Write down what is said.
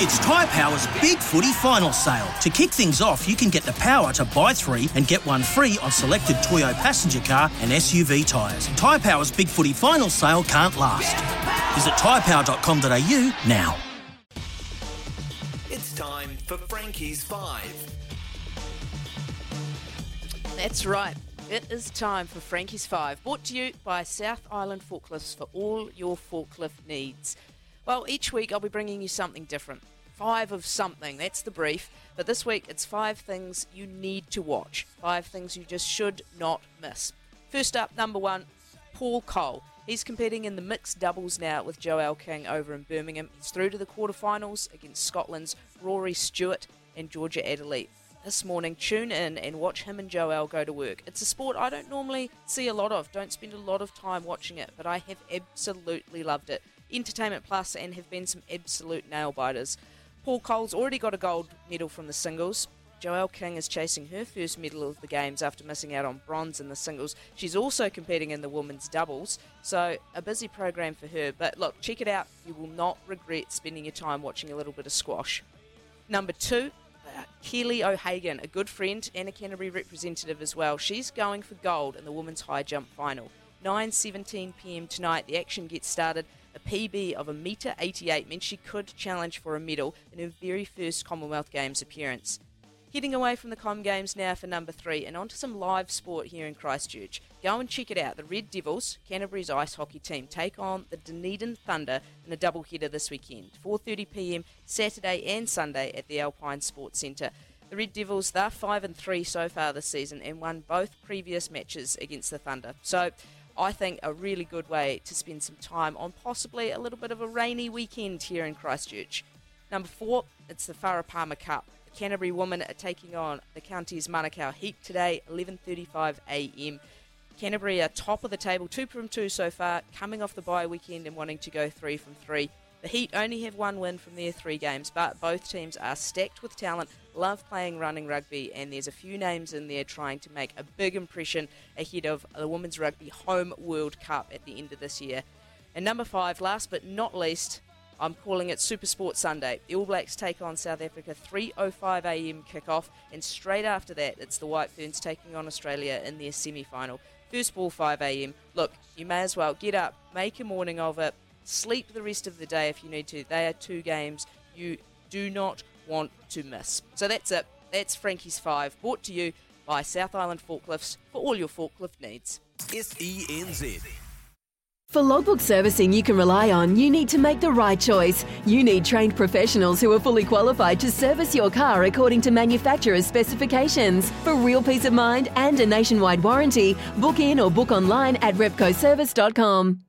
It's Tyre Power's Big Footy Final Sale. To kick things off, you can get the power to buy three and get one free on selected Toyo passenger car and SUV tyres. Tyre Power's Big Footy Final Sale can't last. Visit tyrepower.com.au now. It's time for Frankie's Five. That's right. It is time for Frankie's Five, brought to you by South Island Forklifts for all your forklift needs. Well, each week I'll be bringing you something different. Five of something, that's the brief. But this week it's five things you need to watch. Five things you just should not miss. First up, number one, Paul Coll. He's competing in the mixed doubles now with Joelle King over in Birmingham. He's through to the quarterfinals against Scotland's Rory Stewart and Georgia Adderley. This morning, tune in and watch him and Joelle go to work. It's a sport I don't normally see a lot of, don't spend a lot of time watching it, but I have absolutely loved it. Entertainment Plus and have been some absolute nail biters. Paul Coll's already got a gold medal from the singles. Joelle King is chasing her first medal of the Games after missing out on bronze in the singles. She's also competing in the women's doubles, so a busy program for her. But look, check it out. You will not regret spending your time watching a little bit of squash. Number two, uh, Keeley O'Hagan, a good friend and a Canterbury representative as well. She's going for gold in the women's high jump final. 9:17 p.m. tonight, the action gets started. A PB of a metre 88 meant she could challenge for a medal in her very first Commonwealth Games appearance. Heading away from the Com Games now for number three and onto some live sport here in Christchurch. Go and check it out. The Red Devils, Canterbury's ice hockey team, take on the Dunedin Thunder in a double header this weekend. 4.30pm Saturday and Sunday at the Alpine Sports Centre. The Red Devils, they're 5 and 3 so far this season and won both previous matches against the Thunder. So I think a really good way to spend some time on possibly a little bit of a rainy weekend here in Christchurch. Number four, it's the Farah Palmer Cup. The Canterbury women are taking on the Counties Manukau Heat today, 11:35 a.m. Canterbury are top of the table, two from two so far, coming off the bye weekend and wanting to go three from three. The Heat only have one win from their three games, but both teams are stacked with talent, love playing running rugby, and there's a few names in there trying to make a big impression ahead of the Women's Rugby Home World Cup at the end of this year. And number five, last but not least, I'm calling it Super Sport Sunday. The All Blacks take on South Africa 3:05 a.m. kickoff, and straight after that, it's the White Ferns taking on Australia in their semi-final. First ball 5 a.m. Look, you may as well get up, make a morning of it, sleep the rest of the day if you need to. They are two games you do not want to miss. So that's it. That's Frankie's Five, brought to you by South Island Forklifts for all your forklift needs. SENZ. For logbook servicing you can rely on, you need to make the right choice. You need trained professionals who are fully qualified to service your car according to manufacturer's specifications. For real peace of mind and a nationwide warranty, book in or book online at repcoservice.com.